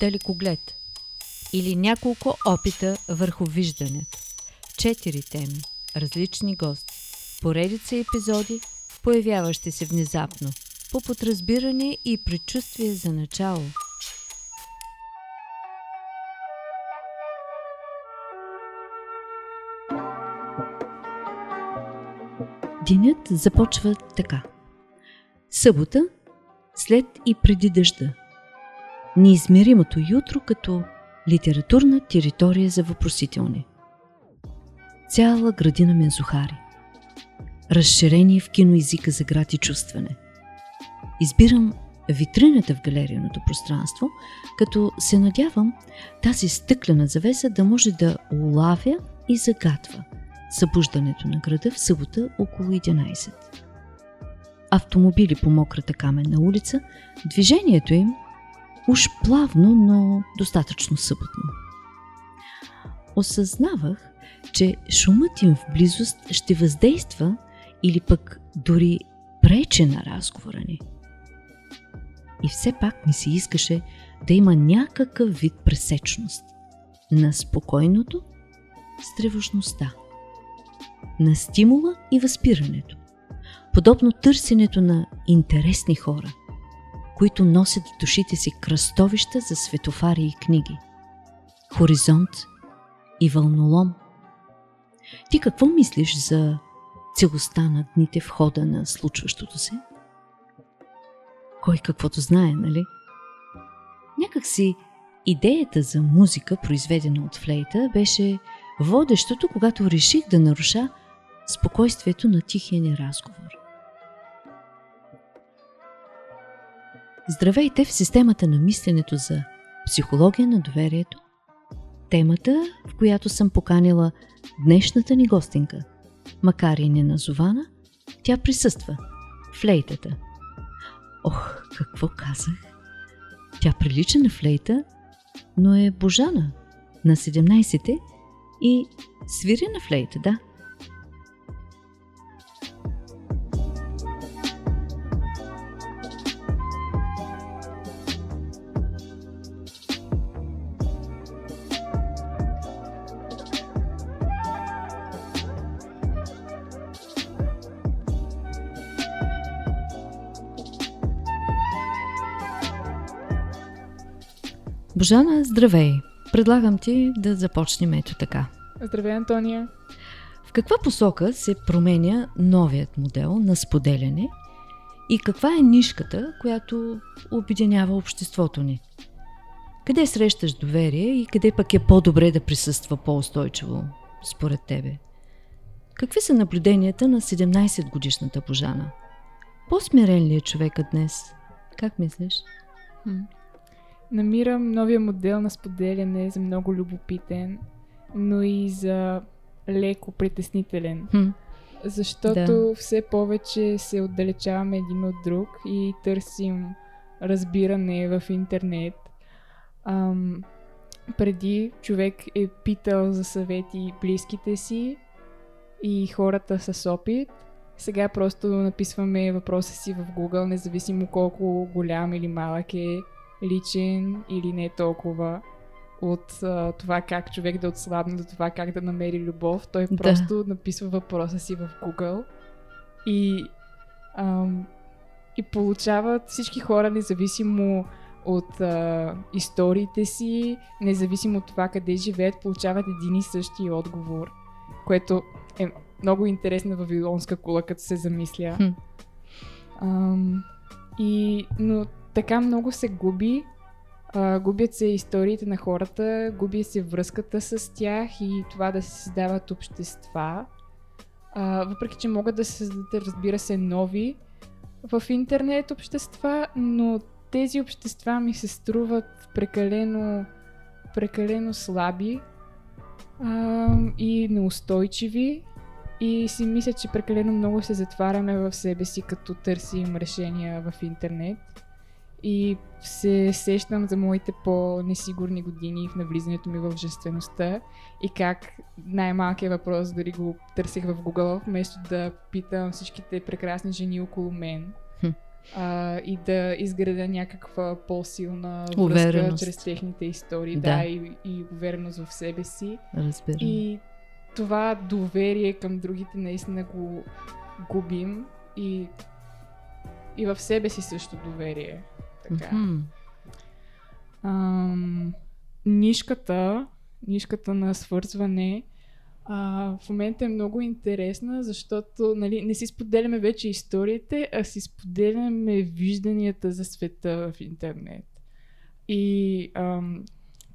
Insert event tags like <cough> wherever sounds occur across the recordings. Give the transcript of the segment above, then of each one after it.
далекоглед или няколко опита върху виждането. Четири теми, различни гости, поредица епизоди, появяващи се внезапно, по подразбиране и предчувствие за начало. Денят започва така. Събота, след и преди дъжда. Неизмеримото ютро като литературна територия за въпросителни. Цяла градина мензухари. Разширение в киноизика за град и чувстване. Избирам витрината в галерийното пространство, като се надявам тази стъклена завеса да може да улавя и загатва събуждането на града в събота около 11. Автомобили по мократа каменна улица, движението им уж плавно, но достатъчно съботно. Осъзнавах, че шумът им в близост ще въздейства или пък дори прече на разговора ни. И все пак ми се искаше да има някакъв вид пресечност на спокойното с тревожността, на стимула и възпирането, подобно търсенето на интересни хора, които носят в душите си кръстовища за светофари и книги, хоризонт и вълнолом. Ти какво мислиш за целостта на дните в хода на случващото се? Кой каквото знае, нали? Някак си идеята за музика, произведена от флейта, беше водещото, когато реших да наруша спокойствието на тихия ни разговор. Здравейте в системата на мисленето за психология на доверието. Темата, в която съм поканила днешната ни гостинка. Макар и неназована, тя присъства. Флейтата. Ох, какво казах? Тя прилича на флейта, но е Божана на 17-те и свири на флейта, да – Божана, здравей! Предлагам ти да започнем ето така. Здравей, Антония! В каква посока се променя новият модел на споделяне и каква е нишката, която обединява обществото ни? Къде срещаш доверие и къде пък е по-добре да присъства по-устойчиво, според тебе? Какви са наблюденията на 17-годишната Божана? По-смирен ли е човекът днес? Как мислиш? Намирам новия модел на споделяне за много любопитен, но и за леко притеснителен. Хм. Защото Да. все повече се отдалечаваме един от друг и търсим разбиране в интернет. Ам, преди човек е питал за съвети близките си и хората с опит. Сега просто написваме въпроса си в Google, независимо колко голям или малък е, личен или не толкова от а, това как човек да отслабне до това как да намери любов. Той Да. просто написва въпроса си в Google и, ам, и получават всички хора, независимо от а, историите си, независимо от това къде живеят, получават един и същи отговор, което е много интересна вавилонска кула, като се замисля. Хм. Ам, и, но така много се губи. А, губят се историите на хората, губи се връзката с тях и това да се създават общества. А, въпреки, че могат да се създадат, разбира се, нови в интернет общества, но тези общества ми се струват прекалено, прекалено слаби а, и неустойчиви и си мисля, че прекалено много се затваряме в себе си, като търсим решения в интернет. И се сещам за моите по-несигурни години в навлизането ми в женствеността и как най-малкият въпрос дори го търсих в Google, вместо да питам всичките прекрасни жени около мен. А, и да изградя някаква по-силна връзка Увереност. чрез техните истории, Да. да, и, и увереност в себе си. Разбирам. И това доверие към другите наистина го губим и, и в себе си също доверие. Така. Мгм. Ам, нишката, нишката на свързване а, в момента е много интересна, защото нали, не си споделяме вече историите, а си споделяме вижданията за света в интернет. И ам,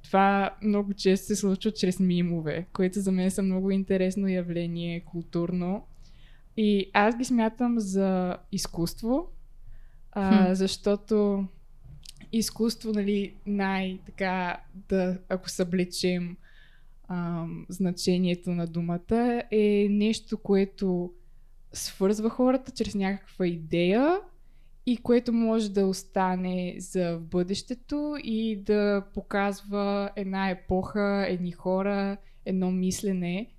това много често се случва чрез мимове, което за мен са много интересно явление културно. И аз ги смятам за изкуство, а, Хм. защото изкуство, нали, най-така, да, ако съблечем ам, значението на думата, е нещо, което свързва хората чрез някаква идея и което може да остане за бъдещето и да показва една епоха, едни хора, едно мислене.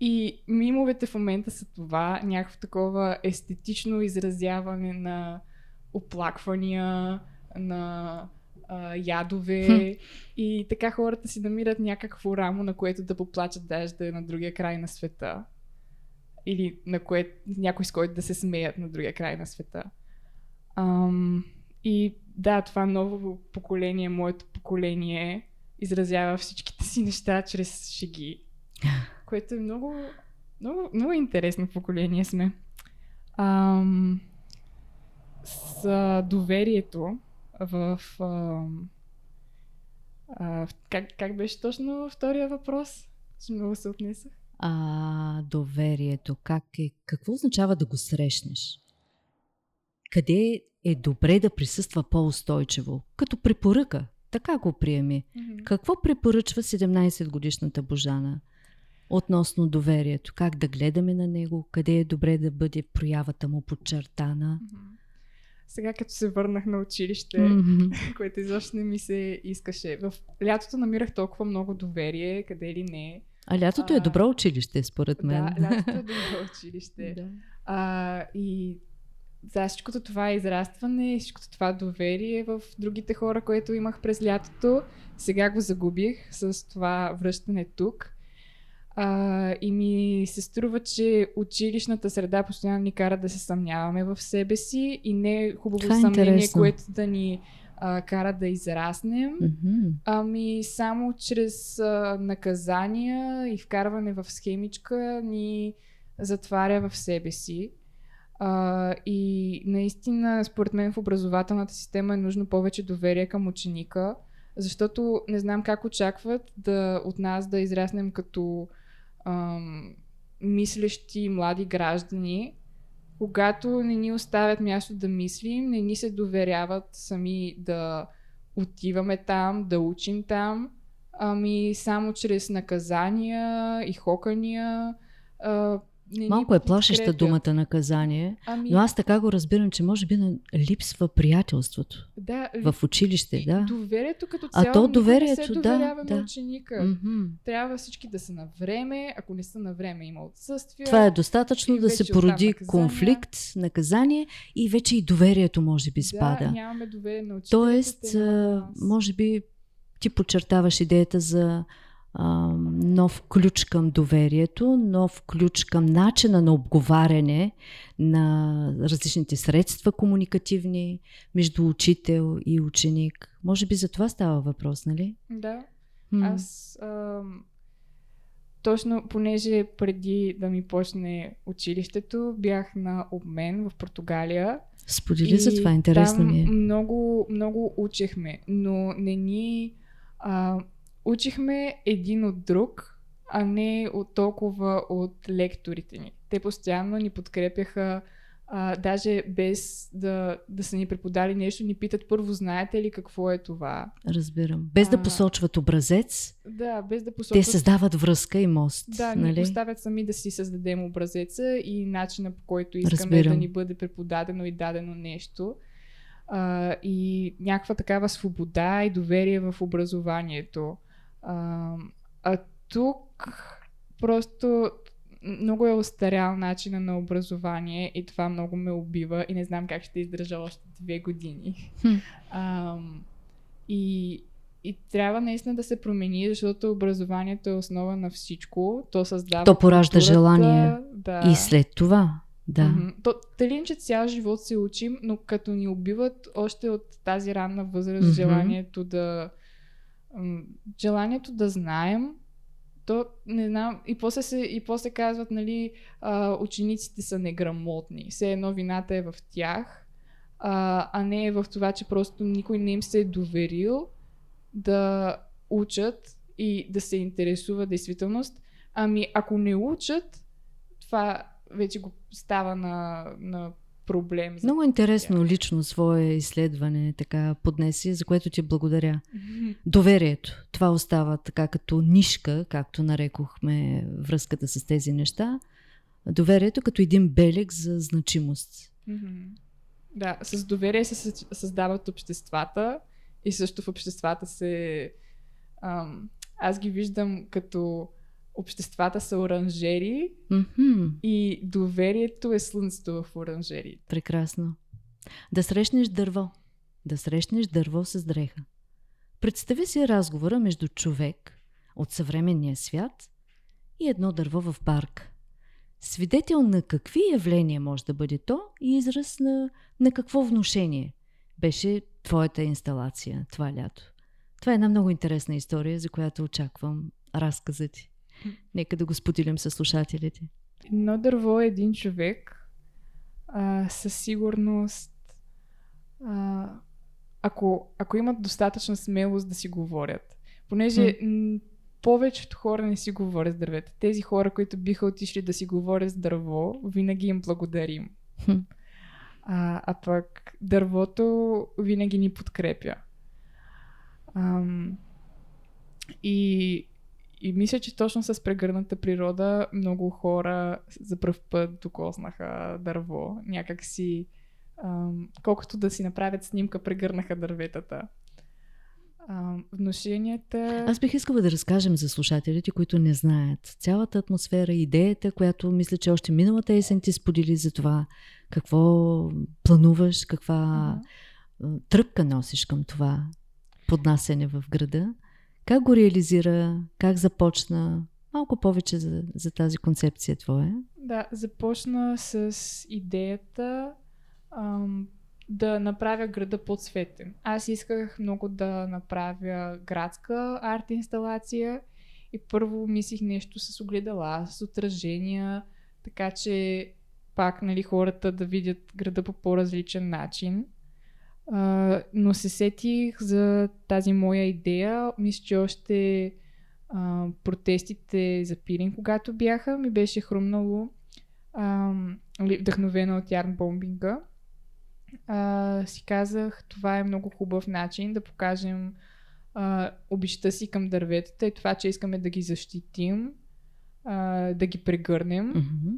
И мимовете в момента са това, някакво такова естетично изразяване на оплаквания, на а, ядове. Хм. И така хората си намират някакво рамо, на което да поплачат даже да е на другия край на света. Или на кое, някой с който да се смеят на другия край на света. Ам, и да, това ново поколение, моето поколение, изразява всичките си неща чрез шеги. Което е много, много, много интересно поколение сме. Ам, с доверието в... а, в- как, как беше точно втория въпрос? Че много се отнесах. А, доверието. Как е, какво означава да го срещнеш? Къде е добре да присъства по-устойчиво? Като препоръка. Така го приеми. Какво препоръчва 17-годишната Божана относно доверието? Как да гледаме на него? Къде е добре да бъде проявата му подчертана? Мгм. Сега като се върнах на училище, Мгм. <laughs> което изобщо не ми се искаше. В лятото намирах толкова много доверие, къде ли не. А лятото е А, добро училище, според мен. Да, лятото е добро училище. <laughs> Да. А, и за всичкото това израстване, всичкото това доверие в другите хора, което имах през лятото, сега го загубих с това връщане тук. А, и ми се струва, че училищната среда постоянно ни кара да се съмняваме в себе си и не е хубаво Това е съмнение, интересно. което да ни а, кара да израснем. Мгм. Ами само чрез а, наказания и вкарване в схемичка ни затваря в себе си. А, и наистина, според мен, в образователната система е нужно повече доверие към ученика, защото не знам как очакват да, от нас да израснем като ам, мислещи млади граждани, когато не ни оставят място да мислим, не ни се доверяват сами да отиваме там, да учим там, ами само чрез наказания и хокания. А, не Малко е плашеща думата наказание, Ами, но аз така го разбирам, че може би липсва приятелството да, в училище, да. Доверието като А цяло. то никой доверието, не се да, доверява да. ученика. Мгм. Трябва всички да са на време. Ако не са на време, има отсъствия. Това е достатъчно да се породи наказания. конфликт, наказание и вече и доверието може би спада. Да, нямаме доверие на учителите. Тоест, а, може би ти подчертаваш идеята за а, нов ключ към доверието, нов ключ към начина на обговаряне на различните средства комуникативни между учител и ученик. Може би за това става въпрос, нали? Да. М. Аз ам, точно, понеже преди да ми почне училището, бях на обмен в Португалия. Сподели за това, интересно ми е. много, много учехме, но не ни а, учихме един от друг, а не от толкова от лекторите ни. Те постоянно ни подкрепяха, а, даже без да, да са ни преподали нещо, ни питат първо, знаете ли какво е това? Разбирам. Без да А, посочват образец, Да, без да те посочват създават връзка и мост. Да, ни нали? оставят сами да си създадем образеца и начина по който искаме Разбирам. да ни бъде преподадено и дадено нещо. А, и някаква такава свобода и доверие в образованието. А, а тук просто много е остарял начина на образование и това много ме убива и не знам как ще издържа още две години. Ам, и, и трябва наистина да се промени, защото образованието е основа на всичко. То създава. То поражда желание. Да. И след това, да. Мгм. То, тъй че цял живот се учим, но като ни убиват още от тази ранна възраст желанието да желанието да знаем, то не знам, и после, се, и после казват, нали, а, учениците са неграмотни. Все едно вината е в тях, а, а не е в това, че просто никой не им се е доверил да учат и да се интересува действителност. Ами, ако не учат, това вече го става на, на проблем. Много интересно лично свое изследване така поднеси, за което ти благодаря. <laughs> Доверието. Това остава така като нишка, както нарекохме връзката с тези неща. Доверието като един белег за значимост. Да, с доверие се съ- създават обществата и също в обществата се... Ам, аз ги виждам като обществата са оранжери Мгм. и доверието е слънцето в оранжери. Прекрасно. Да срещнеш дърво. Да срещнеш дърво с дреха. Представи си разговора между човек от съвременния свят и едно дърво в парк. Свидетел на какви явления може да бъде то и израз на, на какво внушение беше твоята инсталация това лято. Това е една много интересна история, за която очаквам разказа ти. Нека да го споделим с слушателите. Едно дърво е един човек а, със сигурност а, ако, ако имат достатъчна смелост да си говорят. Понеже м- повечето хора не си говорят с дървета. Тези хора, които биха отишли да си говорят с дърво, винаги им благодарим. Хм. А, а пък дървото винаги ни подкрепя. Ам, и, и мисля, че точно с прегърната природа много хора за пръв път докоснаха дърво. Някак си, ам, колкото да си направят снимка, прегърнаха дърветата. Ам, внушенията... Аз бих искала да разкажем за слушателите, които не знаят цялата атмосфера, идеята, която мисля, че още миналата есен ти сподели за това какво плануваш, каква тръпка носиш към това поднасене в града. Как го реализира, как започна? Малко повече за, за тази концепция твоя. Да, започна с идеята ам, да направя града по-цветен. Аз исках много да направя градска арт инсталация и първо мислих нещо с огледала, с отражения, така че пак нали, хората да видят града по по-различен начин. А, но се сетих за тази моя идея. Мисля, че още а, протестите за Пирин, когато бяха, ми беше хрумнало нали, вдъхновена от ярн бомбинга. А, си казах, това е много хубав начин да покажем а, обичта си към дърветата и това, че искаме да ги защитим, а, да ги прегърнем. Мгм.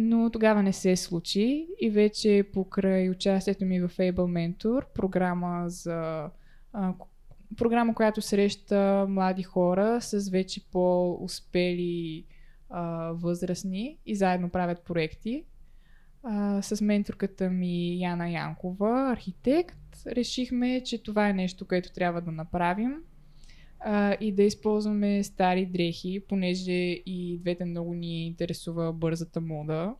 Но тогава не се случи и вече покрай участието ми в Able Mentor, програма за а, програма, която среща млади хора с вече по-успели а, възрастни и заедно правят проекти. А, с менторката ми Яна Янкова, архитект, решихме, че това е нещо, което трябва да направим а, и да използваме стари дрехи, понеже и двете много ни интересува бързата мода,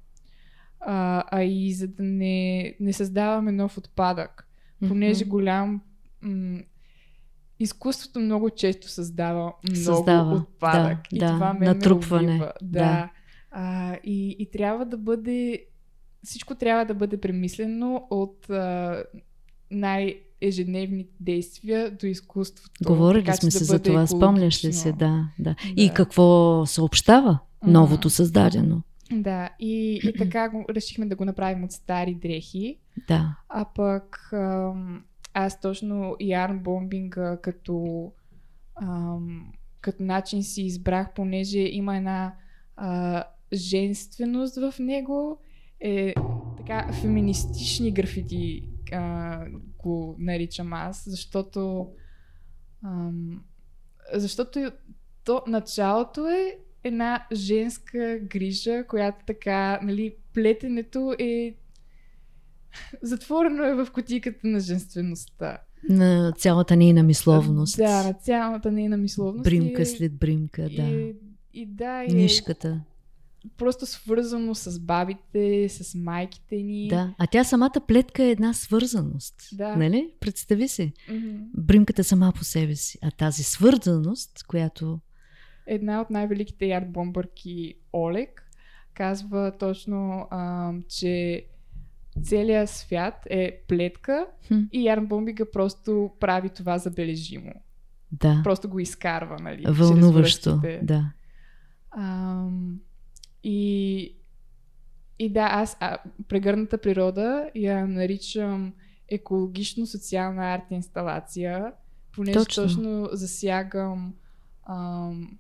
а, а и за да не, не създаваме нов отпадък, понеже Мгм. голям м- изкуството много често създава много Създава, отпадък. да, и да, това ме натрупване, Ме да. да. А, и, и трябва да бъде всичко трябва да бъде премислено от а, най-ежедневните действия до изкуството. Говорили така сме да се за бъде това, спомняш ли се? Да, да. Да. И какво съобщава новото създадено? Да, и, и така го, решихме да го направим от стари дрехи. Да. А пък ам, аз точно ярн бомбинга като, ам, като начин си избрах, понеже има една а, женственост в него. Е, така, феминистични графити а, го наричам аз, защото ам, защото то началото е една женска грижа, която така, нали, плетенето е <laughs> затворено е в котиката на женствеността. На цялата нейна мисловност. Да, на цялата нейна мисловност. Бримка и, след бримка, да. И, и да, и Нишката. Просто свързано с бабите, с майките ни. Да, а тя самата плетка е една свързаност. Да. Нали? Представи си. Мгм. Бримката сама по себе си. А тази свързаност, която... Една от най-великите ярд-бомбърки Олег казва точно, а, че целият свят е плетка Хм, и ярд-бомбига просто прави това забележимо. да, Просто го изкарва, нали? вълнуващо. Да. Ам, и, и да, аз а, прегърната природа я наричам екологично-социална арт инсталация, понеже Точно. точно, засягам ам,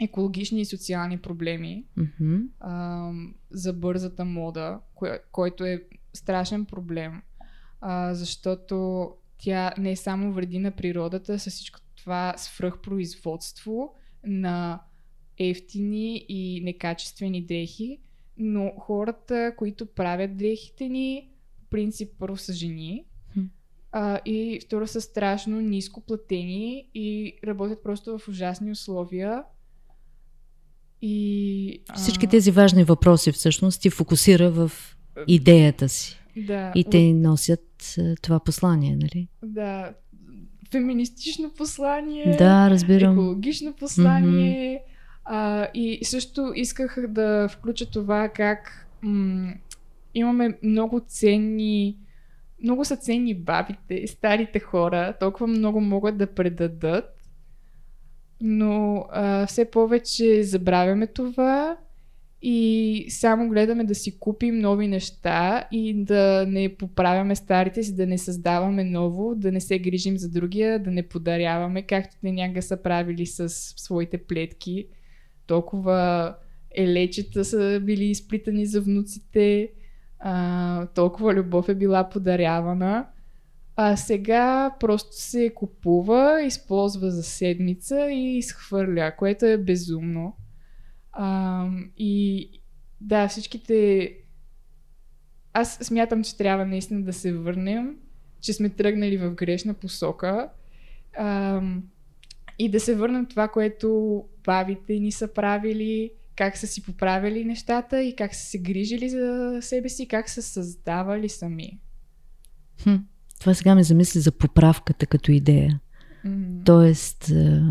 екологични и социални проблеми ам, за бързата мода, кое, който е страшен проблем, а, защото тя не само вреди на природата с всичко това свръхпроизводство на ефтини и некачествени дрехи, но хората, които правят дрехите ни, по принцип първо са жени, а, и второ са страшно ниско платени и работят просто в ужасни условия. И, а, Всички тези важни въпроси всъщност ти фокусира в идеята си. да, И те носят това послание, нали? Да, феминистично послание, Да, разбирам. екологично послание. А, и също исках да включа това как м- имаме много ценни, много са ценни бабите, старите хора, толкова много могат да предадат, но а, все повече забравяме това и само гледаме да си купим нови неща и да не поправяме старите си, да не създаваме ново, да не се грижим за другия, да не подаряваме, както те някога са правили с своите плетки. Толкова елечета са били изплитани за внуците, а, толкова любов е била подарявана. А сега просто се купува, използва за седмица и изхвърля, което е безумно. А, и да, всичките. Аз смятам, че трябва наистина да се върнем, че сме тръгнали в грешна посока. А, и да се върнем това, което бабите ни са правили, как са си поправили нещата и как са се грижили за себе си, как са създавали сами. Хм. Това сега ме замисли за поправката като идея. М, Тоест, е,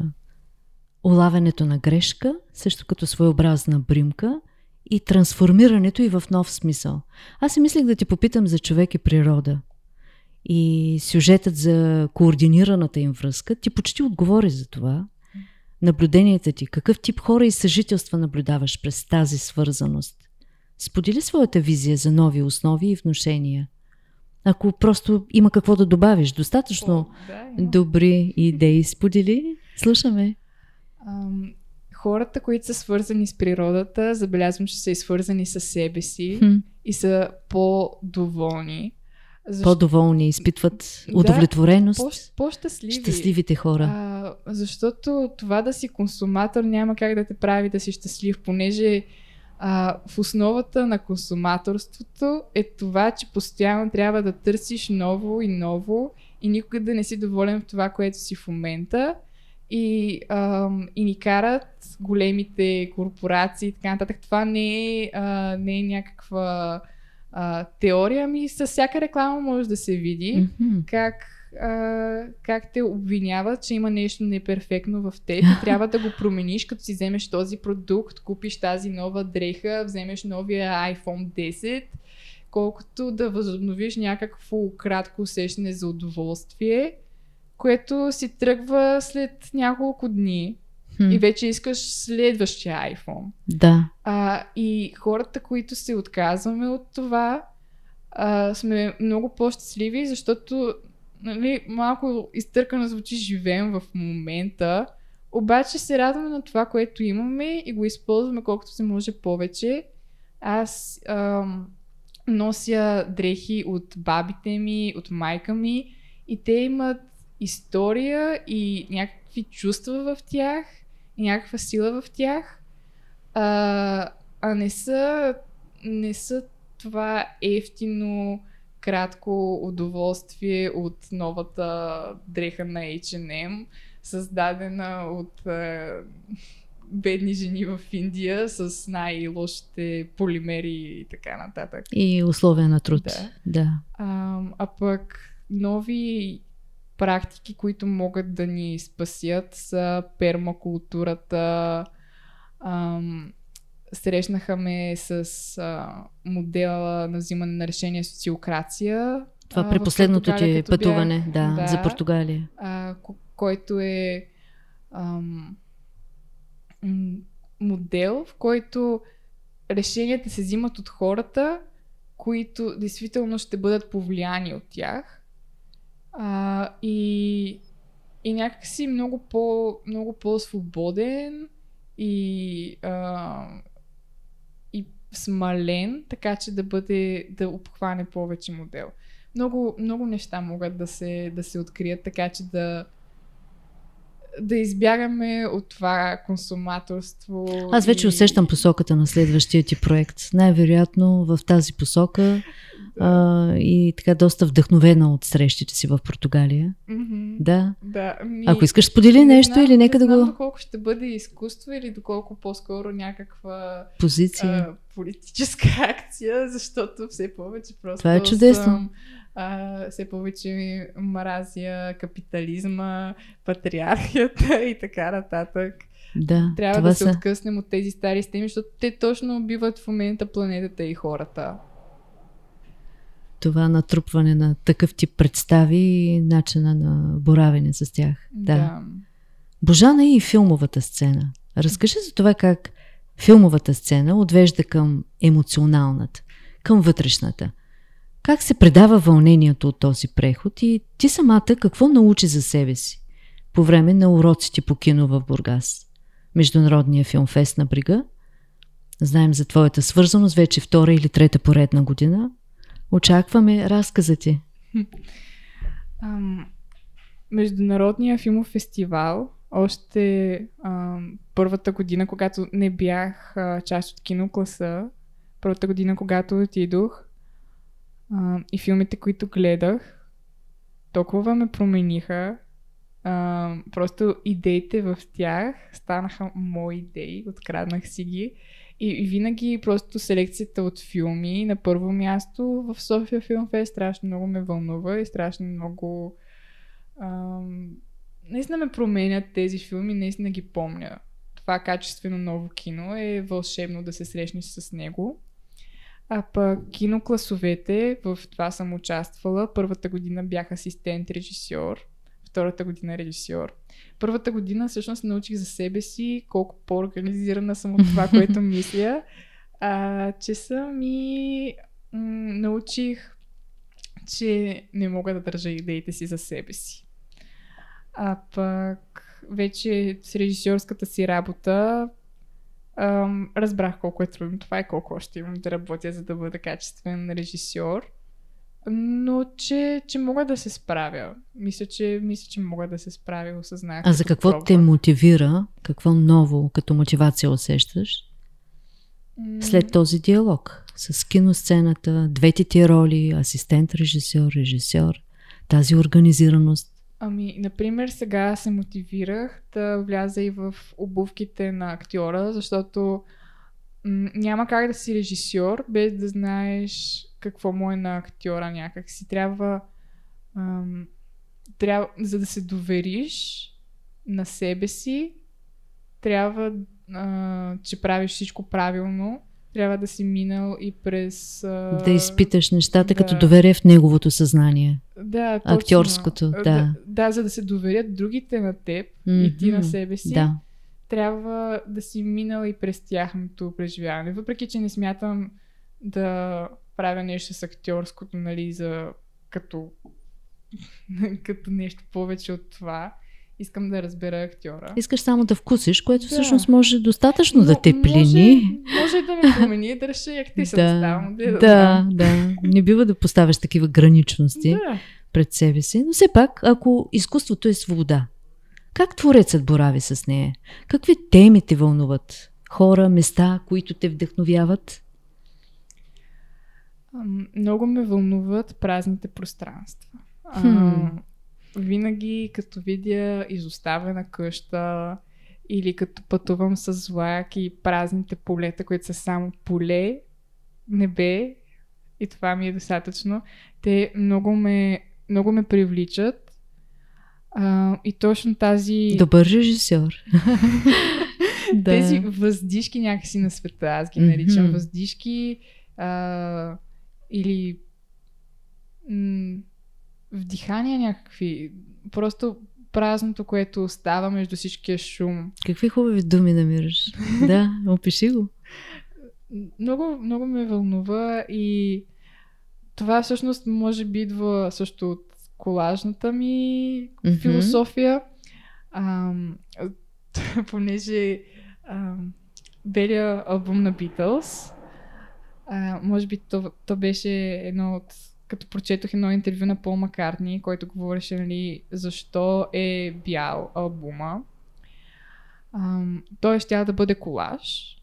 улавянето на грешка, също като своеобразна бримка и трансформирането и в нов смисъл. Аз си мислех да ти попитам за човек и природа. И сюжетът за координираната им връзка, ти почти отговори за това. Наблюденията ти, какъв тип хора и съжителства наблюдаваш през тази свързаност? Сподели своята визия за нови основи и внушения. Ако просто има какво да добавиш, достатъчно О, да, има. добри идеи сподели. Слушаме. Ам, хората, които са свързани с природата, забелязвам, че са и свързани с себе си Хм. и са по-доволни. Защо- По-доволни, изпитват Да, удовлетвореност. по- по-щастливи. Щастливите хора. А, защото това да си консуматор няма как да те прави да си щастлив, понеже а, в основата на консуматорството е това, че постоянно трябва да търсиш ново и ново и никога да не си доволен в това, което си в момента. И, ам, и ни карат големите корпорации и така нататък. Това не е, а, не е някаква а, теория, ами със всяка реклама може да се види Мгм. как, а, как те обвиняват, че има нещо неперфектно в теб <laughs> и трябва да го промениш, като си вземеш този продукт, купиш тази нова дреха, вземеш новия iPhone 10, колкото да възобновиш някакво кратко усещане за удоволствие, което си тръгва след няколко дни И вече искаш следващия iPhone. Да. А, и хората, които се отказваме от това, а, сме много по-щастливи, защото нали, малко изтъркано звучи живеем в момента, обаче се радваме на това, което имаме и го използваме колкото се може повече. Аз ам, нося дрехи от бабите ми, от майка ми и те имат история и някакви чувства в тях някаква сила в тях. А, а не са, не са това ефтино кратко удоволствие от новата дреха на H&M, създадена от е, бедни жени в Индия с най-лошите полимери и така нататък. И условия на труд. Да. да. А, а пък нови практики, които могат да ни спасят са пермакултурата. Ам, срещнаха ме с а, модела на взимане на решение социокрация. Това при последното ти пътуване, бях, да, да, за Португалия. А, който е ам, модел, в който решенията се взимат от хората, които действително ще бъдат повлияни от тях. А, и, и някакси много, по, много по-свободен и, а, и смален, така че да бъде, да обхване повече модел. Много, много неща могат да се, да се открият, така че да, да избягаме от това консуматорство. Аз вече и... усещам посоката на следващия ти проект. Най-вероятно в тази посока. А, и така доста вдъхновена от срещите си в Португалия. Mm-hmm. Да. да ми... Ако искаш сподели нещо знам, или нека да го... доколко ще бъде изкуство или доколко по-скоро някаква позиция. А, политическа <laughs> акция, защото все повече просто Това е чудесно. съм а, все повече мразя капитализма, патриархията <laughs> и така нататък. Да, Трябва да се са... откъснем от тези стари системи, защото те точно убиват в момента планетата и хората. Това натрупване на такъв тип представи и начина на боравене с тях. Да. да. Божана и филмовата сцена. Разкажи за това как филмовата сцена отвежда към емоционалната, към вътрешната. Как се предава вълнението от този преход и ти самата какво научи за себе си по време на уроците по кино в Бургас? Международния филмфест на Брига. Знаем за твоята свързаност вече втора или трета поредна година. Очакваме разказа ти. <laughs> Международния филмов фестивал още ам, първата година, когато не бях а, част от кинокласа, първата година, когато отидох а, и филмите, които гледах, толкова ме промениха. А, просто идеите в тях станаха мои идеи, откраднах си ги. И, винаги просто селекцията от филми на първо място в София Филмфест страшно много ме вълнува и страшно много ам, наистина ме променят тези филми, наистина ги помня. Това качествено ново кино е вълшебно да се срещнеш с него. А пък кинокласовете, в това съм участвала. Първата година бях асистент режисьор, втората година режисьор. Първата година всъщност научих за себе си колко по-организирана съм от това, <laughs> което мисля. А, че съм и м- научих, че не мога да държа идеите си за себе си. А пък вече с режисьорската си работа ам, разбрах колко е трудно това и колко още имам да работя, за да бъда качествен режисьор. Но че, че мога да се справя. Мисля, че, мисля, че мога да се справя, осъзнах. А за какво пробвам. те мотивира? Какво ново като мотивация усещаш? След този диалог с киносцената, двете ти роли, асистент, режисьор, режисьор, тази организираност. Ами, например, сега се мотивирах да вляза и в обувките на актьора, защото м- няма как да си режисьор без да знаеш какво му е на актьора някак си. Трябва, ам, трябва за да се довериш на себе си, трябва, а, че правиш всичко правилно, трябва да си минал и през... А, Да изпиташ нещата да. като доверие в неговото съзнание. да, точно. актьорското, да. да. Да, за да се доверят другите на теб и ти на себе си, Да. трябва да си минал и през тяхното преживяване. Въпреки, че не смятам да правя нещо с актьорското, нали, за като, <laughs> като нещо повече от това. Искам да разбера актьора. Искаш само да вкусиш, което Да. всъщност може достатъчно да Но те може- плени. Може, и да ме промени, да реша и актриса <laughs> да, Да, ставам. Да, да, знам. да. Не бива да поставяш такива граничности да. пред себе си. Но все пак, ако изкуството е свобода, как творецът борави с нея? Какви теми те вълнуват? хора, места, които те вдъхновяват? Много ме вълнуват празните пространства. Хм. А, винаги като видя изоставена къща или като пътувам с влак и празните полета, които са само поле, небе и това ми е достатъчно. Те много ме, много ме привличат. А, и точно тази... Добър режисьор. <laughs> да. Тези въздишки някакси на света, аз ги наричам Мгм. въздишки а, или м- вдихания някакви. Просто празното, което остава между всичкия шум. Какви хубави думи намираш. <laughs> да, опиши го. Много, много ме вълнува и това всъщност може би идва също от колажната ми Мгм. философия. Ам, <laughs> понеже ам, белия албум на Beatles, а, може би то, то беше едно от като прочетох едно интервю на Пол Маккартни, който говореше, нали, защо е бял албума. Ам, той ще да бъде колаж.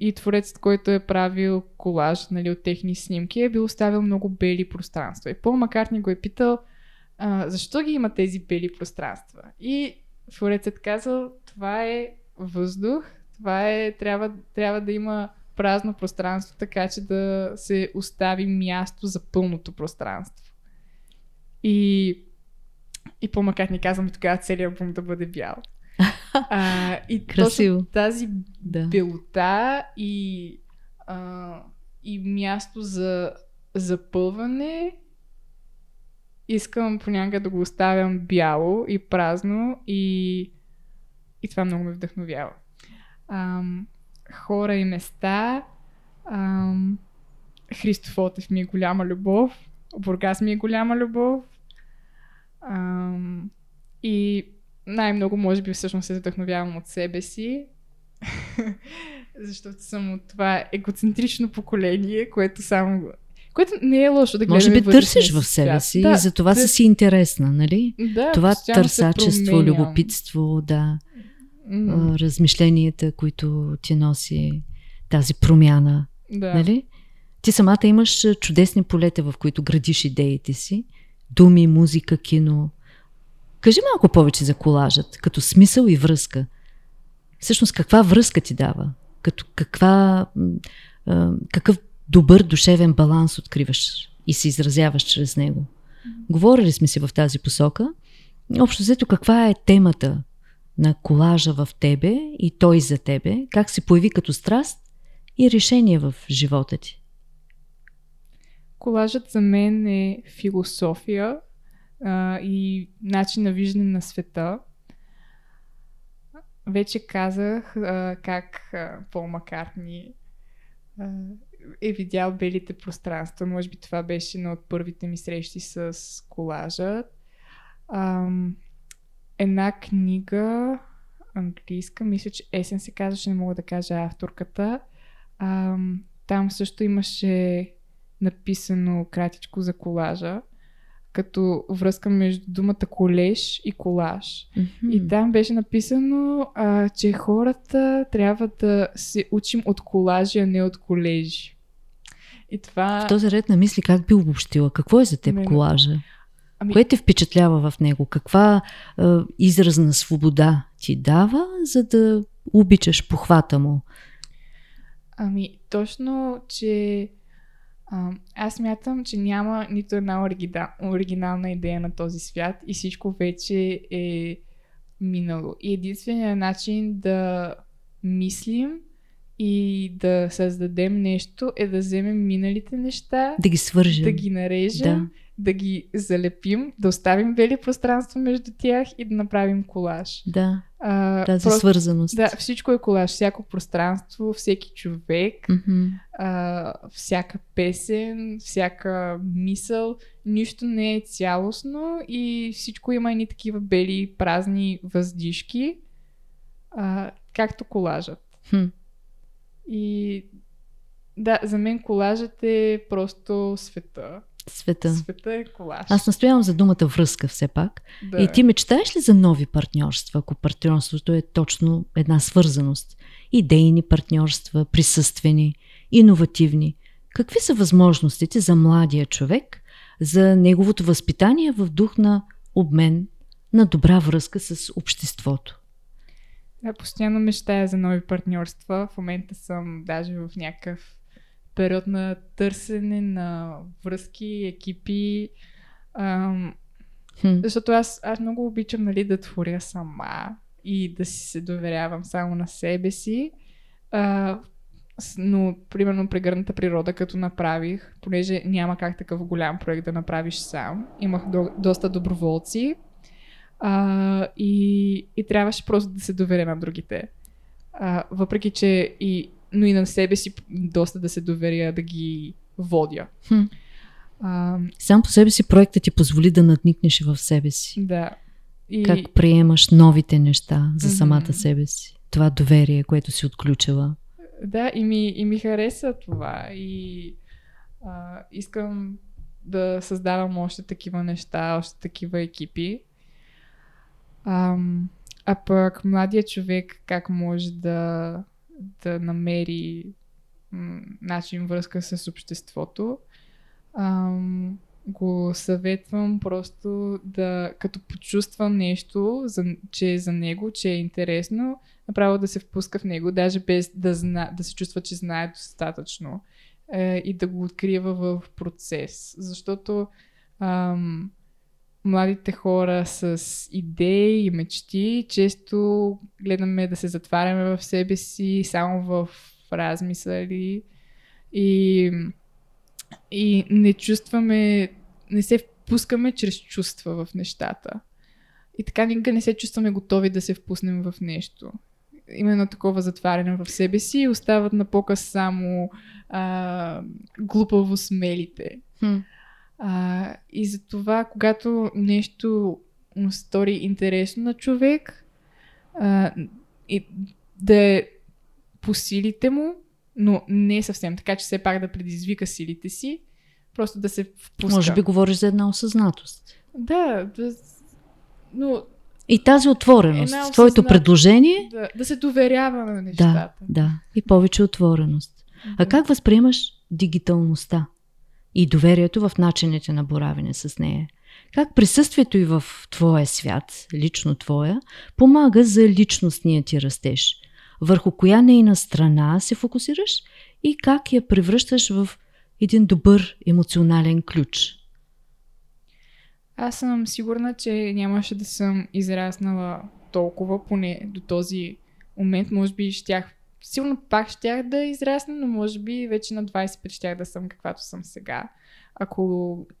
И творецът, който е правил колаж нали, от техни снимки, е бил оставил много бели пространства. И Пол Маккартни го е питал, а, защо ги има тези бели пространства? И творецът казал, това е въздух, това е, трябва, трябва да има празно пространство, така че да се остави място за пълното пространство. И, и Пол Маккартни казва ми тогава целият албум да бъде бял. <laughs> А, и Красиво. точно тази Да. белота и, а, и място за запълване искам понякога да го оставям бяло и празно и, и това много ме вдъхновява. Ам, хора и места. Ам, Христо Фотев ми е голяма любов. Бургас ми е голяма любов. Ам, и най-много, може би, всъщност се вдъхновявам от себе си. <laughs> Защото съм от това егоцентрично поколение, което само... Което не е лошо да гледаме Може би търсиш си в себе си да, и за това тър- си интересна, нали? Да, това търсачество, любопитство, да, М, а, размишленията, които ти носи тази промяна, да. нали? Ти самата имаш чудесни полета, в които градиш идеите си. Думи, музика, кино. Кажи малко повече за колажът, като смисъл и връзка. Всъщност, каква връзка ти дава? Като каква, какъв добър душевен баланс откриваш и се изразяваш чрез него? Говорили сме си в тази посока. Общо взето, каква е темата на колажа в тебе и той за тебе? Как се появи като страст и решение в живота ти? Колажът за мен е философия а, и начин на виждане на света. Вече казах а, как а, Пол Маккартни а, е видял белите пространства. Може би това беше една от първите ми срещи с колажа. Ам, една книга, английска, мисля, че Есен се казваше, не мога да кажа авторката. Ам, там също имаше написано кратичко за колажа, като връзка между думата колеж и колаж. И там беше написано, а, че хората трябва да се учим от колажи, а не от колежи. И това... В този ред на мисли как би обобщила? Какво е за теб Мене- колажа? Ами- Кое те впечатлява в него? Каква е, изразна свобода ти дава, за да обичаш похвата му? Ами, точно, че а, аз мятам, че няма нито една оригина, оригинална идея на този свят и всичко вече е минало. И единственият начин да мислим и да създадем нещо е да вземем миналите неща, Да ги свържем. да ги нарежем, Да. да. ги залепим, да оставим бели пространства между тях и да направим колаж. Да, А, тази просто- свързаност. Да, всичко е колаж. Всяко пространство, всеки човек, Мгм. а, всяка песен, всяка мисъл, нищо не е цялостно и всичко има едни такива бели, празни въздишки, а, както колажът. Хм. И да, за мен колажът е просто света. Света. Света е колаж. Аз настоявам за думата връзка все пак. да. И ти мечтаеш ли за нови партньорства, ако партньорството е точно една свързаност? Идейни партньорства, присъствени, иновативни. Какви са възможностите за младия човек, за неговото възпитание в дух на обмен, на добра връзка с обществото? Да, постоянно мечтая за нови партньорства. В момента съм даже в някакъв период на търсене на връзки, екипи. Ам, Хм. защото аз, аз много обичам нали, да творя сама и да си се доверявам само на себе си. А, но, примерно, прегърната природа, като направих, понеже няма как такъв голям проект да направиш сам, имах до, доста доброволци а, и, и трябваше просто да се доверя на другите. А, въпреки, че и, но и на себе си доста да се доверя да ги водя. Хм. А, Сам по себе си проектът ти позволи да надникнеш в себе си. да. И, Как приемаш новите неща за самата себе си. Това доверие, което си отключила. Да, и ми, и ми хареса това. И а, искам да създавам още такива неща, още такива екипи. Ам, а пък младия човек как може да, да намери начин връзка с обществото. Ам, го съветвам просто да, като почувства нещо, за, че е за него, че е интересно, направо да се впуска в него, даже без да, зна, да се чувства, че знае достатъчно е, и да го открива в процес. Защото ам, младите хора с идеи и мечти често гледаме да се затваряме в себе си, само в размисъли и, и не чувстваме, не се впускаме чрез чувства в нещата. И така никога не се чувстваме готови да се впуснем в нещо. Има едно такова затваряне в себе си и остават на показ само а, глупаво смелите. Хм. А, и затова, когато нещо му стори интересно на човек, а, и да е по силите му, но не съвсем така, че все пак да предизвика силите си, просто да се впуска. Може би говориш за една осъзнатост. Да, да но И тази отвореност. Една Твоето предложение, да, да се доверява на да, нещата. да. И повече отвореност. А как възприемаш дигиталността и доверието в начините на боравене с нея? Как присъствието и в твоя свят, лично твоя, помага за личностния ти растеж? Върху коя нейна страна се фокусираш и как я превръщаш в един добър емоционален ключ? Аз съм сигурна, че нямаше да съм израснала толкова, поне до този момент. Може би щях, силно пак щях да израсна, но може би вече на 25 щях да съм каквато съм сега. Ако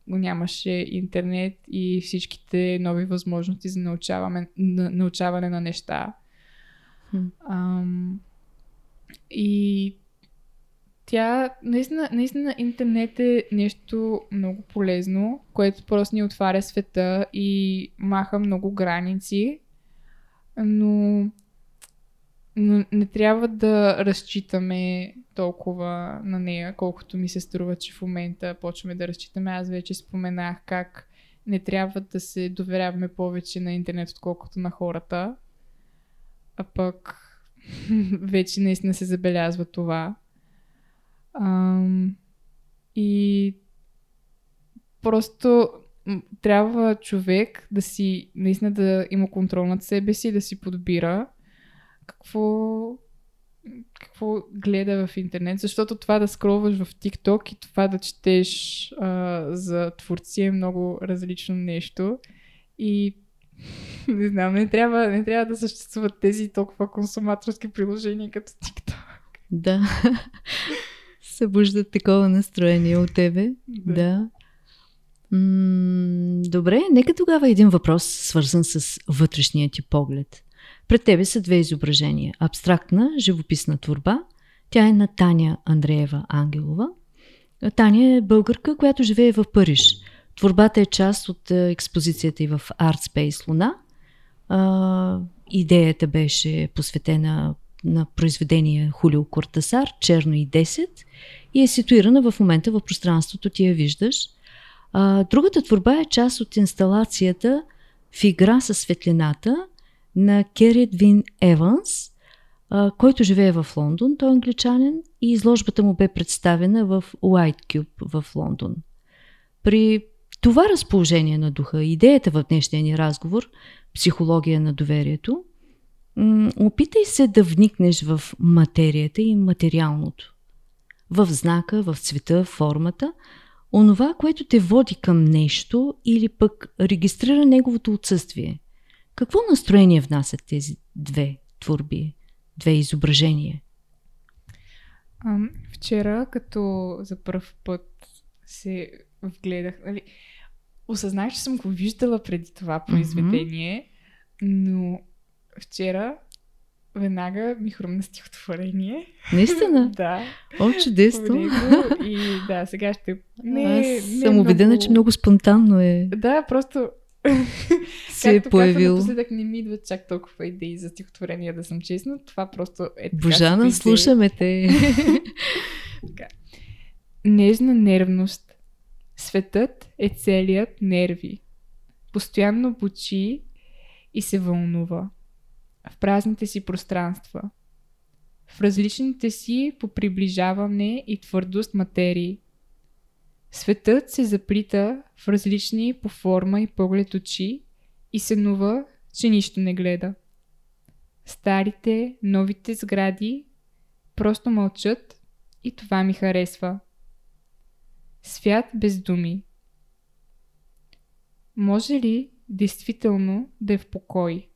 го нямаше интернет и всичките нови възможности за научаване, на, научаване на неща. Хм. Ам, и тя, наистина, наистина интернет е нещо много полезно, което просто ни отваря света и маха много граници, но, но не трябва да разчитаме толкова на нея, колкото ми се струва, че в момента почваме да разчитаме. Аз вече споменах как не трябва да се доверяваме повече на интернет, отколкото на хората. А пък <laughs> вече наистина се забелязва това. Ам, и просто трябва човек да си, наистина да има контрол над себе си, да си подбира какво, какво гледа в интернет, защото това да скролваш в TikTok и това да четеш а, за творци е много различно нещо. И <laughs> не знам, не трябва, не трябва да съществуват тези толкова консуматорски приложения като TikTok. Да. <laughs> Събуждат такова настроение от тебе. Да. М- добре, нека тогава един въпрос, свързан с вътрешния ти поглед. Пред тебе са две изображения. Абстрактна, живописна творба. Тя е на Таня Андреева Ангелова. Таня е българка, която живее в Париж. Творбата е част от е, експозицията и в Art Space Луна. Идеята беше посветена на произведение Хулио Кортасар, Черно и 10 и е ситуирана в момента в пространството, ти я виждаш. Другата творба е част от инсталацията в игра със светлината на Керит Вин Еванс, който живее в Лондон. Той е англичанин и изложбата му бе представена в White Cube в Лондон. При това разположение на духа, идеята в днешния ни разговор, психология на доверието, опитай се да вникнеш в материята и материалното. В знака, в цвета, в формата, онова, което те води към нещо или пък регистрира неговото отсъствие. Какво настроение внасят тези две творби, две изображения? А, вчера, като за първ път се вгледах, нали, осъзнах, че съм го виждала преди това произведение, mm-hmm. но вчера веднага ми хрумна стихотворение. <laughs> Наистина? <laughs> да. О, чудесно. И да, сега ще... Не, Аз съм не убедена, много... че много спонтанно е. Да, просто се е появил. Напоследък не ми идват чак толкова идеи за стихотворения, да съм честна. Това просто е така. Божана, слушаме те. <laughs> Нежна нервност. Светът е целият нерви. Постоянно бучи и се вълнува. В празните си пространства. В различните си по приближаване и твърдост материи. Светът се заплита в различни по форма и поглед очи и се нува, че нищо не гледа. Старите, новите сгради просто мълчат и това ми харесва. Свят без думи. Може ли действително да е в покой?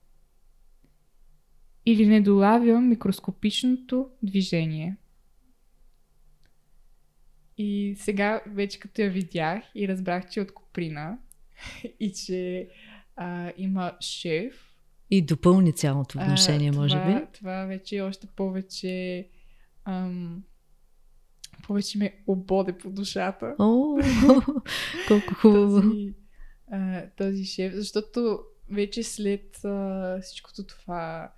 Или не долавям микроскопичното движение? И сега, вече като я видях и разбрах, че е от Коприна <laughs> и че а, има шеф. И допълни цялото отношение, а, може това, би. Това вече още повече ам, повече ме ободе по душата. О, <laughs> колко хубаво. Този, а, този шеф, защото вече след а, всичкото това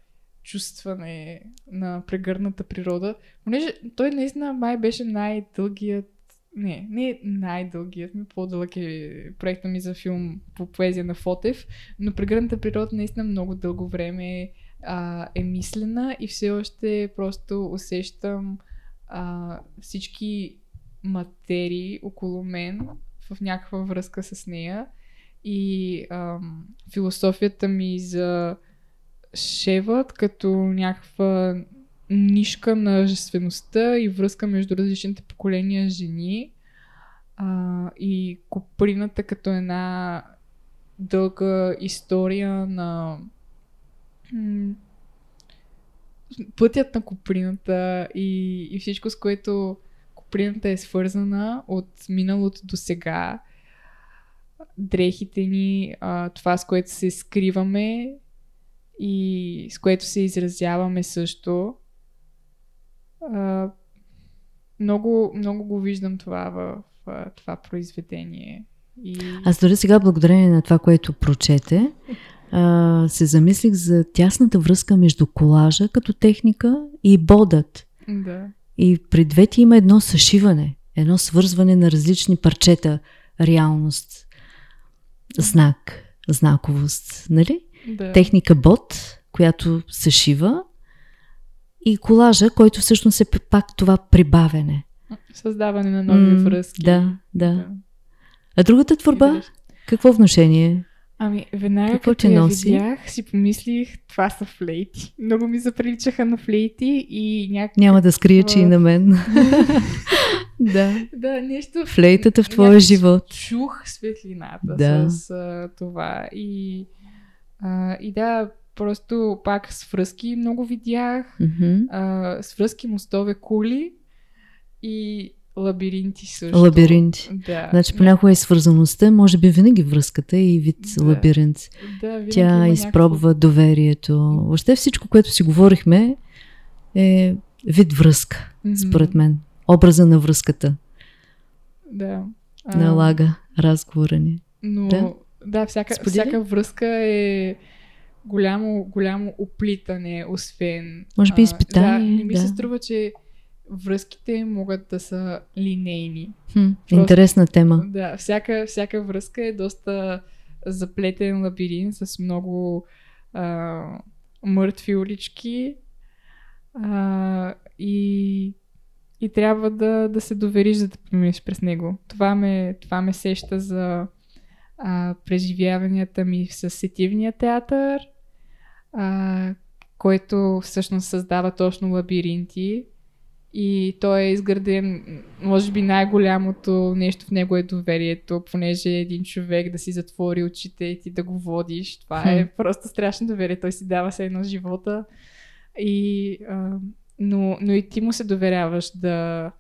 чувстване на прегърната природа, понеже той наистина май беше най-дългият не, не най-дългият ми, по-дълъг е проекта ми за филм по поезия на Фотев, но прегърната природа наистина много дълго време а, е мислена и все още просто усещам а, всички материи около мен в някаква връзка с нея. И а, философията ми за Шевът като някаква нишка на жествеността и връзка между различните поколения жени. А, и Коприната като една дълга история на пътят на Коприната и, и всичко с което Коприната е свързана от миналото до сега. Дрехите ни, а, това с което се скриваме и с което се изразяваме също. А, много, много го виждам това в, в това произведение. И... Аз дори сега, благодарение на това, което прочете, а, се замислих за тясната връзка между колажа като техника и бодът. Да. И при двете има едно съшиване, едно свързване на различни парчета реалност, знак, знаковост, нали? Да. Техника бот, която съшива и колажа, който всъщност е пак това прибавяне. Създаване на нови mm, връзки. Да, да. А другата творба, какво вношение? Ами, веднага Какво като я носи? видях, си помислих, това са флейти. Много ми заприличаха на флейти и някакъв... Няма да скрия, че и на мен. <laughs> да. Да, нещо... Флейтата в твоя живот. Чух светлината да. с а, това и... А, и да, Просто пак с връзки много видях. Mm-hmm. А, с връзки мостове кули и лабиринти също. Лабиринти. Да. Значи понякога е свързаността, може би винаги връзката и вид да. лабиринт. Да, Тя изпробва някакво... доверието. Въобще всичко, което си говорихме е вид връзка, mm-hmm. според мен. Образа на връзката. Да. Налага разговора ни. Но, да, да всяка, всяка връзка е голямо, голямо оплитане, освен... Може би изпитание. Да, не ми да. се струва, че връзките могат да са линейни. Хм, интересна тема. Да, всяка, всяка връзка е доста заплетен лабиринт с много а, мъртви улички а, и, и трябва да, да се довериш, за да преминеш през него. Това ме, това ме сеща за а, преживяванията ми с сетивния театър, а, който всъщност създава точно лабиринти. И той е изграден, може би най-голямото нещо в него е доверието, понеже един човек да си затвори очите и ти да го водиш. Това хм. е просто страшно доверие. Той си дава се едно живота. И, а, но, но и ти му се доверяваш да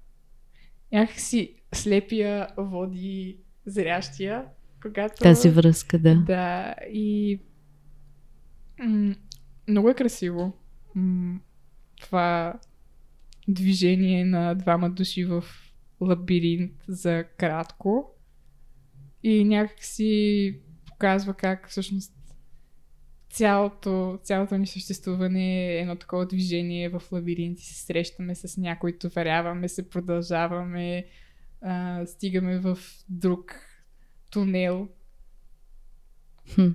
някакси слепия води зрящия. Когато... Тази връзка, да. Да, и м- много е красиво. М- това движение на двама души в лабиринт за кратко. И някак си показва как всъщност цялото, цялото ни съществуване е едно такова движение в лабиринти. Се срещаме с някой, товаряваме се, продължаваме, а, стигаме в друг тунел. Хм.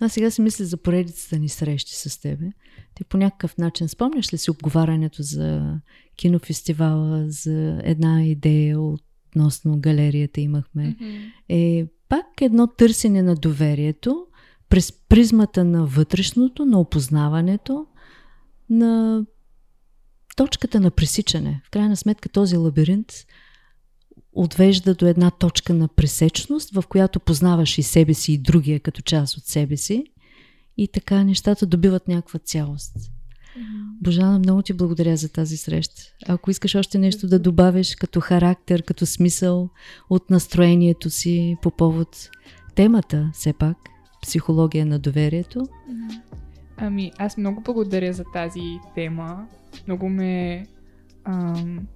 Аз сега си мисля за поредицата ни срещи с тебе. Ти по някакъв начин спомняш ли си обговарянето за кинофестивала, за една идея относно галерията имахме? Mm-hmm. Е пак едно търсене на доверието през призмата на вътрешното, на опознаването, на точката на пресичане. В крайна сметка този лабиринт отвежда до една точка на пресечност, в която познаваш и себе си и другия като част от себе си. И така нещата добиват някаква цялост. Божана, много ти благодаря за тази среща. Ако искаш още нещо да добавиш като характер, като смисъл от настроението си по повод темата, все пак, психология на доверието. Ами, аз много благодаря за тази тема. Много ме ам,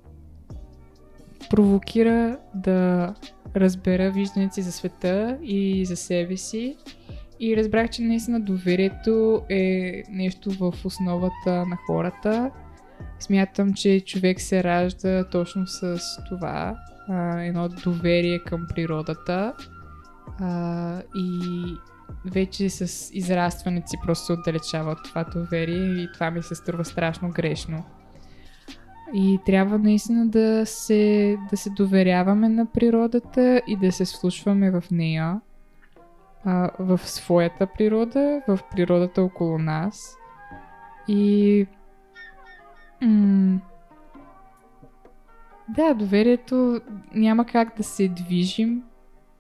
провокира да разбера виждането за света и за себе си. И разбрах, че наистина доверието е нещо в основата на хората. Смятам, че човек се ражда точно с това. А, едно доверие към природата. А, и вече с израстването си просто отдалечава от това доверие и това ми се струва страшно грешно. И трябва наистина да се, да се доверяваме на природата и да се слушваме в нея, а, в своята природа, в природата около нас. И. М- да, доверието няма как да се движим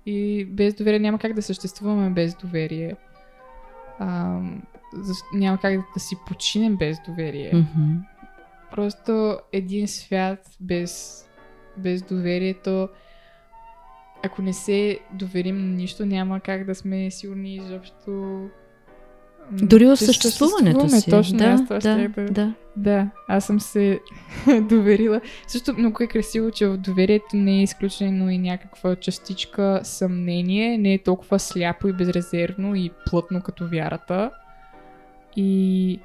и без доверие няма как да съществуваме без доверие. А, няма как да си починем без доверие. Mm-hmm. Просто един свят без, без доверието, ако не се доверим на нищо, няма как да сме сигурни изобщо дори в съществуването си. Точно, да, аз това да, да, да. да, аз съм се <laughs> доверила. Също много е красиво, че в доверието не е изключено и някаква частичка съмнение, не е толкова сляпо и безрезервно и плътно като вярата. И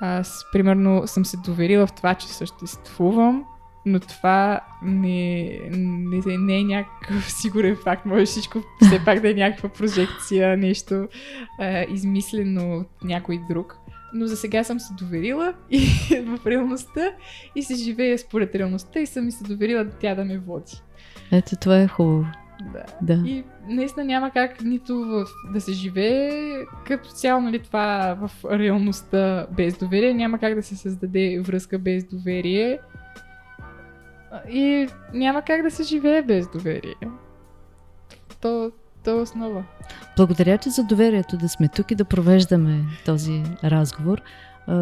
аз, примерно, съм се доверила в това, че съществувам, но това не, не, не е някакъв <laughs> сигурен факт. Може всичко все пак да е някаква прожекция, нещо е, измислено от някой друг. Но за сега съм се доверила и <laughs> в реалността и се живея според реалността и съм ми се доверила тя да ме води. Ето това е хубаво. Да. да. И наистина няма как нито в, да се живее като цяло, нали, това в реалността без доверие. Няма как да се създаде връзка без доверие. И няма как да се живее без доверие. То, то е основа. Благодаря ти за доверието да сме тук и да провеждаме този разговор.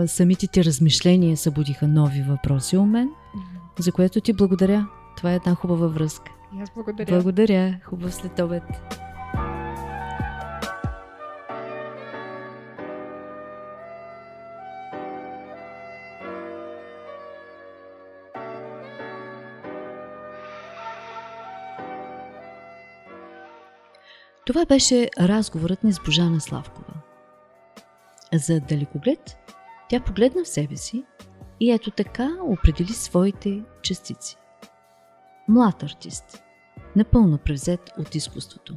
Самите ти размишления събудиха нови въпроси у мен, за което ти благодаря. Това е една хубава връзка. И аз благодаря. Благодаря. Хубав след обед. Това беше разговорът ни с Божана Славкова. За далекоглед, тя погледна в себе си и ето така определи своите частици. Млад артист, напълно превзет от изкуството.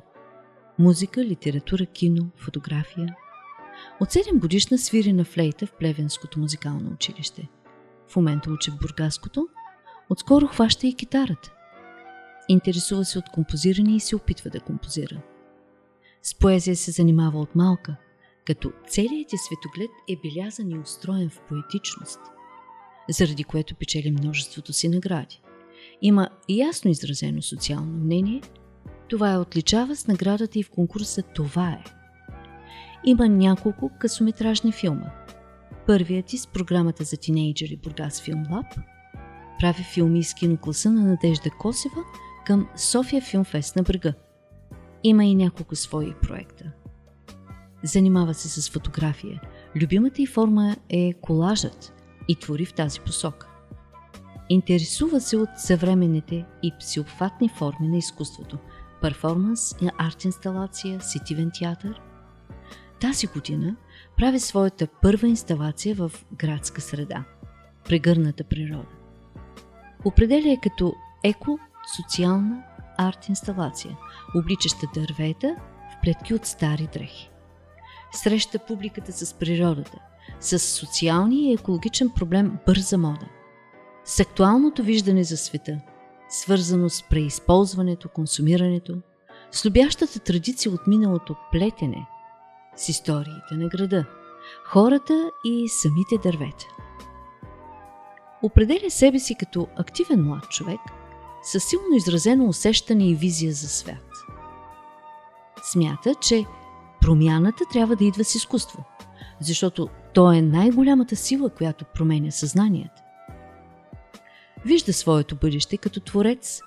Музика, литература, кино, фотография. От 7 годишна свири на флейта в Плевенското музикално училище. В момента учи в Бургаското, отскоро хваща и китарата. Интересува се от композиране и се опитва да композира. С поезия се занимава от малка, като целият ти светоглед е белязан и устроен в поетичност, заради което печели множеството си награди. Има ясно изразено социално мнение, това е отличава с наградата и в конкурса Това е. Има няколко късометражни филма. Първият с програмата за тинейджери Бургас Филм Лаб прави филми из кинокласа на Надежда Косева към София Филмфест на брега. Има и няколко свои проекта. Занимава се с фотография. Любимата й форма е колажът и твори в тази посока. Интересува се от съвременните и псиобхватни форми на изкуството – перформанс, арт-инсталация, сетивен театър. Тази година прави своята първа инсталация в градска среда – прегърната природа. Определя е като еко-социална арт-инсталация, обличаща дървета в плетки от стари дрехи. Среща публиката с природата, с социалния и екологичен проблем бърза мода, с актуалното виждане за света, свързано с преизползването, консумирането, с любящата традиция от миналото плетене, с историите на града, хората и самите дървета. Определя себе си като активен млад човек със силно изразено усещане и визия за свят. Смята, че промяната трябва да идва с изкуство, защото то е най-голямата сила, която променя съзнанието. Вижда своето бъдеще като творец,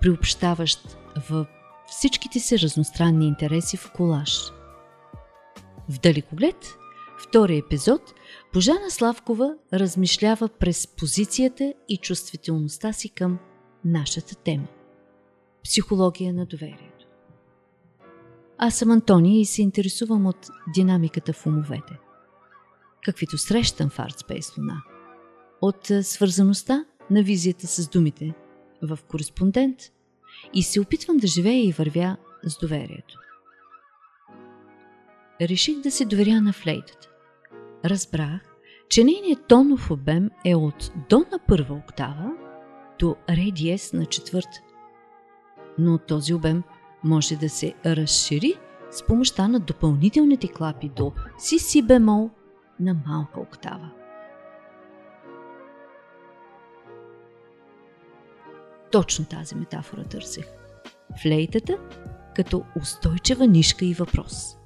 приобщаващ в всичките си разностранни интереси в колаж. В далекоглед, втори епизод, Божана Славкова размишлява през позицията и чувствителността си към нашата тема – психология на доверието. Аз съм Антония и се интересувам от динамиката в умовете. Каквито срещам в Artspace Луна. От свързаността на визията с думите в кореспондент и се опитвам да живея и вървя с доверието. Реших да се доверя на флейтата. Разбрах, че нейният тонов обем е от до на първа октава до ре диез на четвърта. Но този обем може да се разшири с помощта на допълнителните клапи до си си бемол на малка октава. Точно тази метафора търсех. Флейтата като устойчива нишка и въпрос.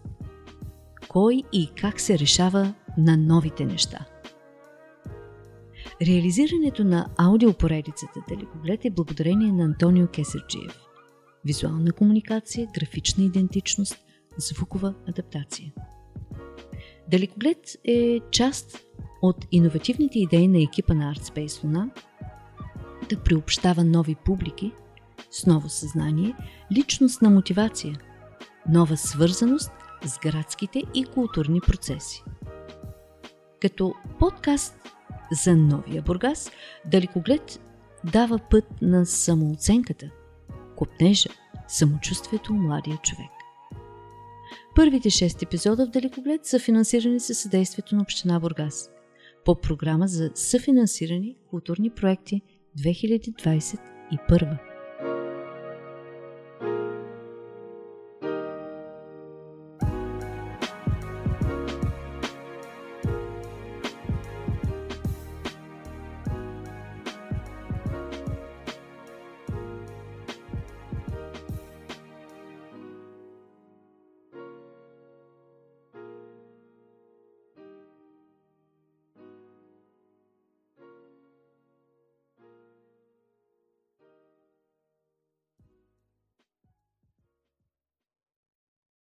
Кой и как се решава на новите неща? Реализирането на аудиопоредицата Далекоглед е благодарение на Антонио Кесерджиев. Визуална комуникация, графична идентичност, звукова адаптация. Далекоглед е част от иновативните идеи на екипа на ArtSpace Луна да приобщава нови публики с ново съзнание, личностна мотивация, нова свързаност с градските и културни процеси. Като подкаст за новия Бургас, Далекоглед дава път на самооценката, копнежа, самочувствието у младия човек. Първите шест епизода в Далекоглед са финансирани със съдействието на Община Бургас по програма за съфинансирани културни проекти 2021.